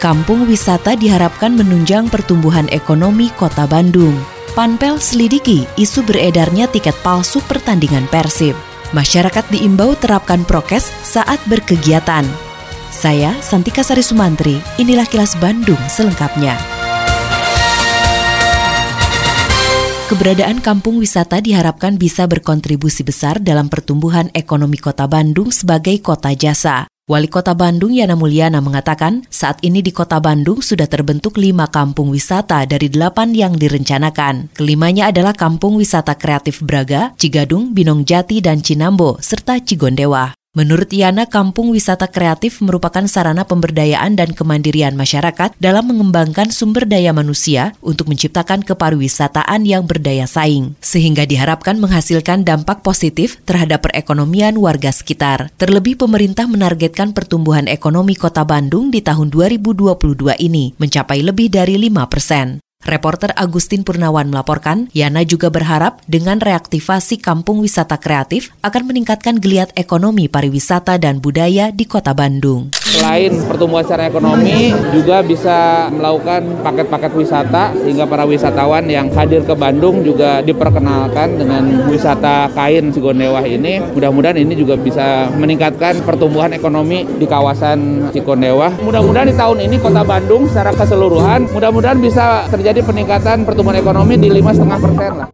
Kampung wisata diharapkan menunjang pertumbuhan ekonomi Kota Bandung. Panpel selidiki isu beredarnya tiket palsu pertandingan Persib. Masyarakat diimbau terapkan prokes saat berkegiatan. Saya Santika Sari Sumantri, inilah kilas Bandung selengkapnya. Keberadaan kampung wisata diharapkan bisa berkontribusi besar dalam pertumbuhan ekonomi kota Bandung sebagai kota jasa. Wali Kota Bandung Yana Mulyana mengatakan saat ini di Kota Bandung sudah terbentuk lima kampung wisata dari delapan yang direncanakan. Kelimanya adalah Kampung Wisata Kreatif Braga, Cigadung, Binong Jati, dan Cinambo, serta Cigondewa. Menurut Yana, kampung wisata kreatif merupakan sarana pemberdayaan dan kemandirian masyarakat dalam mengembangkan sumber daya manusia untuk menciptakan kepariwisataan yang berdaya saing, sehingga diharapkan menghasilkan dampak positif terhadap perekonomian warga sekitar. Terlebih pemerintah menargetkan pertumbuhan ekonomi kota Bandung di tahun 2022 ini mencapai lebih dari 5 persen. Reporter Agustin Purnawan melaporkan, Yana juga berharap dengan reaktivasi kampung wisata kreatif akan meningkatkan geliat ekonomi pariwisata dan budaya di kota Bandung. Selain pertumbuhan secara ekonomi, juga bisa melakukan paket-paket wisata sehingga para wisatawan yang hadir ke Bandung juga diperkenalkan dengan wisata kain Cigondewa ini. Mudah-mudahan ini juga bisa meningkatkan pertumbuhan ekonomi di kawasan Cigondewa. Mudah-mudahan di tahun ini kota Bandung secara keseluruhan, mudah-mudahan bisa terjadi peningkatan pertumbuhan ekonomi di 5,5 persen lah.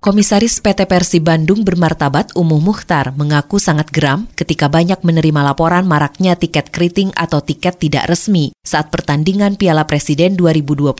Komisaris PT Persi Bandung bermartabat Umuh Mukhtar mengaku sangat geram ketika banyak menerima laporan maraknya tiket keriting atau tiket tidak resmi saat pertandingan Piala Presiden 2022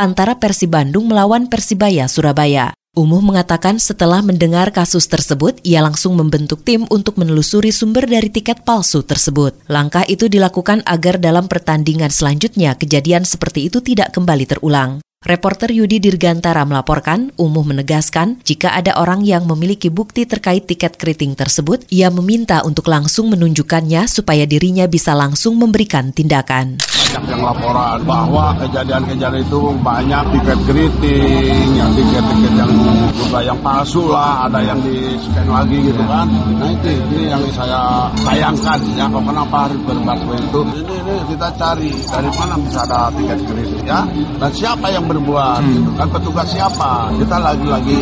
antara Persi Bandung melawan Persibaya Surabaya. Umuh mengatakan setelah mendengar kasus tersebut, ia langsung membentuk tim untuk menelusuri sumber dari tiket palsu tersebut. Langkah itu dilakukan agar dalam pertandingan selanjutnya kejadian seperti itu tidak kembali terulang. Reporter Yudi Dirgantara melaporkan, Umuh menegaskan jika ada orang yang memiliki bukti terkait tiket keriting tersebut, ia meminta untuk langsung menunjukkannya supaya dirinya bisa langsung memberikan tindakan. Banyak yang laporan bahwa kejadian-kejadian itu banyak tiket keriting, yang tiket-tiket yang juga yang palsu lah, ada yang di scan lagi gitu kan. Nah itu ini yang saya sayangkan ya, kok kenapa harus berbahasa itu. Ini, ini kita cari dari mana bisa ada tiket keriting ya, dan siapa yang berbuat gitu kan. Petugas siapa? Kita lagi-lagi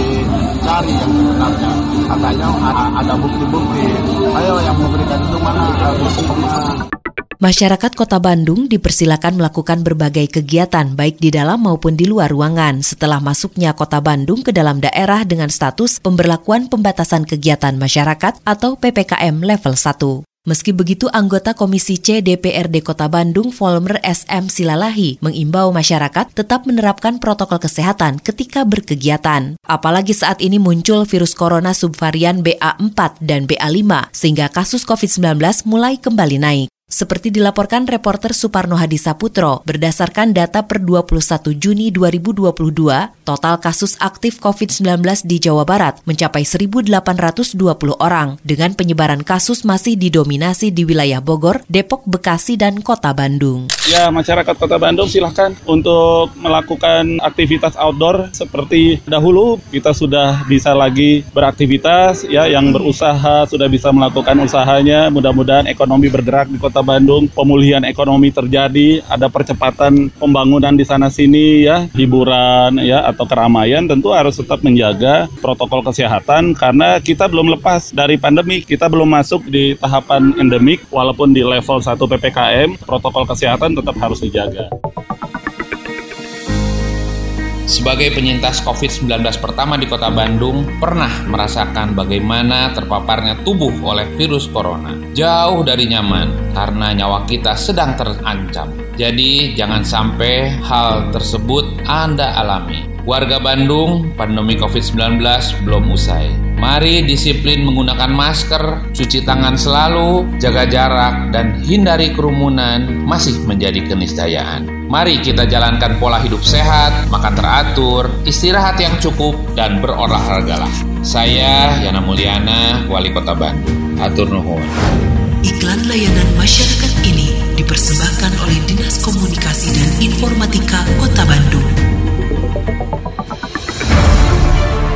cari yang sebenarnya. Katanya ada, ada bukti-bukti. Ayo yang memberikan itu mana? Masyarakat Kota Bandung dipersilakan melakukan berbagai kegiatan baik di dalam maupun di luar ruangan. Setelah masuknya Kota Bandung ke dalam daerah dengan status pemberlakuan pembatasan kegiatan masyarakat atau PPKM level 1. Meski begitu, anggota Komisi C DPRD Kota Bandung, Volmer SM Silalahi, mengimbau masyarakat tetap menerapkan protokol kesehatan ketika berkegiatan. Apalagi saat ini muncul virus corona subvarian BA4 dan BA5, sehingga kasus COVID-19 mulai kembali naik. Seperti dilaporkan reporter Suparno Hadi Saputro, berdasarkan data per 21 Juni 2022, total kasus aktif COVID-19 di Jawa Barat mencapai 1.820 orang, dengan penyebaran kasus masih didominasi di wilayah Bogor, Depok, Bekasi, dan Kota Bandung. Ya, masyarakat Kota Bandung silahkan untuk melakukan aktivitas outdoor seperti dahulu. Kita sudah bisa lagi beraktivitas, ya, yang berusaha sudah bisa melakukan usahanya. Mudah-mudahan ekonomi bergerak di Kota Kota Bandung pemulihan ekonomi terjadi, ada percepatan pembangunan di sana sini ya, hiburan ya atau keramaian tentu harus tetap menjaga protokol kesehatan karena kita belum lepas dari pandemi, kita belum masuk di tahapan endemik walaupun di level 1 PPKM, protokol kesehatan tetap harus dijaga. Sebagai penyintas COVID-19 pertama di kota Bandung, pernah merasakan bagaimana terpaparnya tubuh oleh virus corona. Jauh dari nyaman, karena nyawa kita sedang terancam. Jadi, jangan sampai hal tersebut Anda alami. Warga Bandung, pandemi COVID-19 belum usai. Mari disiplin menggunakan masker, cuci tangan selalu, jaga jarak, dan hindari kerumunan masih menjadi keniscayaan. Mari kita jalankan pola hidup sehat, makan teratur, istirahat yang cukup, dan berolahragalah. Saya Yana Mulyana, Wali Kota Bandung. Atur nuhun. Iklan layanan masyarakat ini dipersembahkan oleh Dinas Komunikasi dan Informatika Kota Bandung.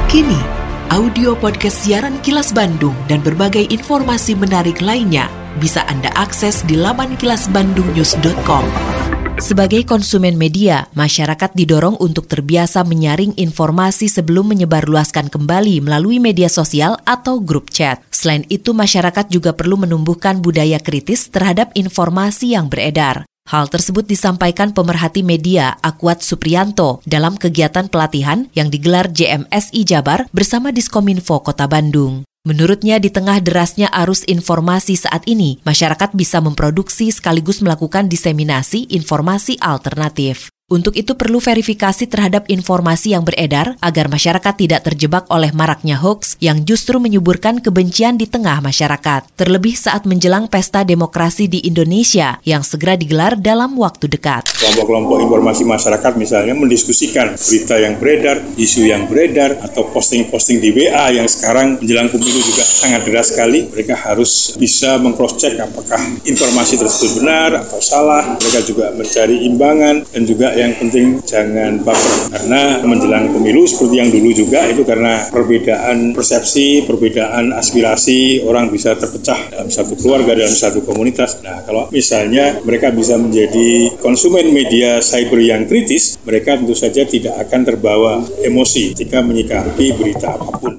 Kini, audio podcast siaran Kilas Bandung dan berbagai informasi menarik lainnya bisa Anda akses di laman kilasbandungnews.com. Sebagai konsumen media, masyarakat didorong untuk terbiasa menyaring informasi sebelum menyebarluaskan kembali melalui media sosial atau grup chat. Selain itu, masyarakat juga perlu menumbuhkan budaya kritis terhadap informasi yang beredar. Hal tersebut disampaikan pemerhati media Akwat Supriyanto dalam kegiatan pelatihan yang digelar JMSI Jabar bersama Diskominfo Kota Bandung. Menurutnya di tengah derasnya arus informasi saat ini, masyarakat bisa memproduksi sekaligus melakukan diseminasi informasi alternatif. Untuk itu perlu verifikasi terhadap informasi yang beredar agar masyarakat tidak terjebak oleh maraknya hoax yang justru menyuburkan kebencian di tengah masyarakat. Terlebih saat menjelang pesta demokrasi di Indonesia yang segera digelar dalam waktu dekat. Kelompok-kelompok informasi masyarakat misalnya mendiskusikan berita yang beredar, isu yang beredar, atau posting-posting di WA yang sekarang menjelang pemilu juga sangat deras sekali. Mereka harus bisa mengcross-check apakah informasi tersebut benar atau salah. Mereka juga mencari imbangan dan juga yang penting jangan baper karena menjelang pemilu seperti yang dulu juga itu karena perbedaan persepsi, perbedaan aspirasi orang bisa terpecah dalam satu keluarga dalam satu komunitas. Nah, kalau misalnya mereka bisa menjadi konsumen media cyber yang kritis, mereka tentu saja tidak akan terbawa emosi ketika menyikapi berita apa pun.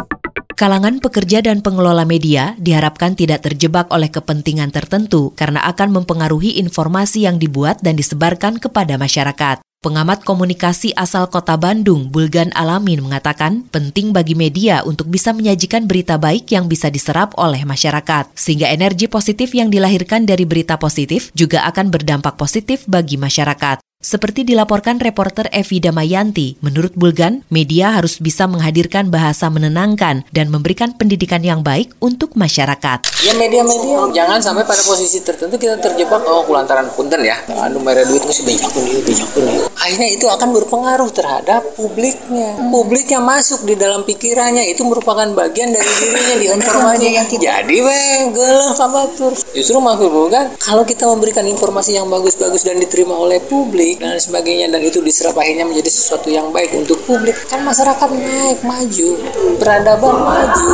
Kalangan pekerja dan pengelola media diharapkan tidak terjebak oleh kepentingan tertentu karena akan mempengaruhi informasi yang dibuat dan disebarkan kepada masyarakat. Pengamat komunikasi asal kota Bandung, Bulgan Alamin, mengatakan penting bagi media untuk bisa menyajikan berita baik yang bisa diserap oleh masyarakat, sehingga energi positif yang dilahirkan dari berita positif juga akan berdampak positif bagi masyarakat. Seperti dilaporkan reporter Evi Damayanti, menurut Bulgan, media harus bisa menghadirkan bahasa menenangkan dan memberikan pendidikan yang baik untuk masyarakat. Ya media-media jangan sampai pada posisi tertentu kita terjebak oh kulantaran punten ya. Anu merah duit mesti bejakun dia, bejakun dia. Akhirnya itu akan berpengaruh terhadap publiknya. Hmm. Publik yang masuk di dalam pikirannya itu merupakan bagian dari dirinya di informasi. yang kita... Jadi weh, gelah kabatur. Justru maksud bukan kalau kita memberikan informasi yang bagus-bagus dan diterima oleh publik baik dan sebagainya dan itu diserap akhirnya menjadi sesuatu yang baik untuk publik. Kan masyarakat naik maju peradaban maju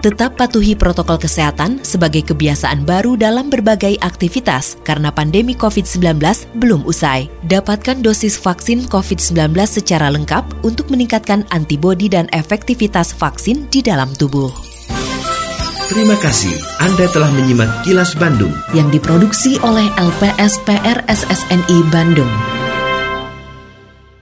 Tetap patuhi protokol kesehatan sebagai kebiasaan baru dalam berbagai aktivitas karena pandemi COVID-19 belum usai. Dapatkan dosis vaksin COVID-19 secara lengkap untuk meningkatkan antibodi dan efektivitas vaksin di dalam tubuh. Terima kasih Anda telah menyimak Kilas Bandung yang diproduksi oleh LPSPR SSNI Bandung.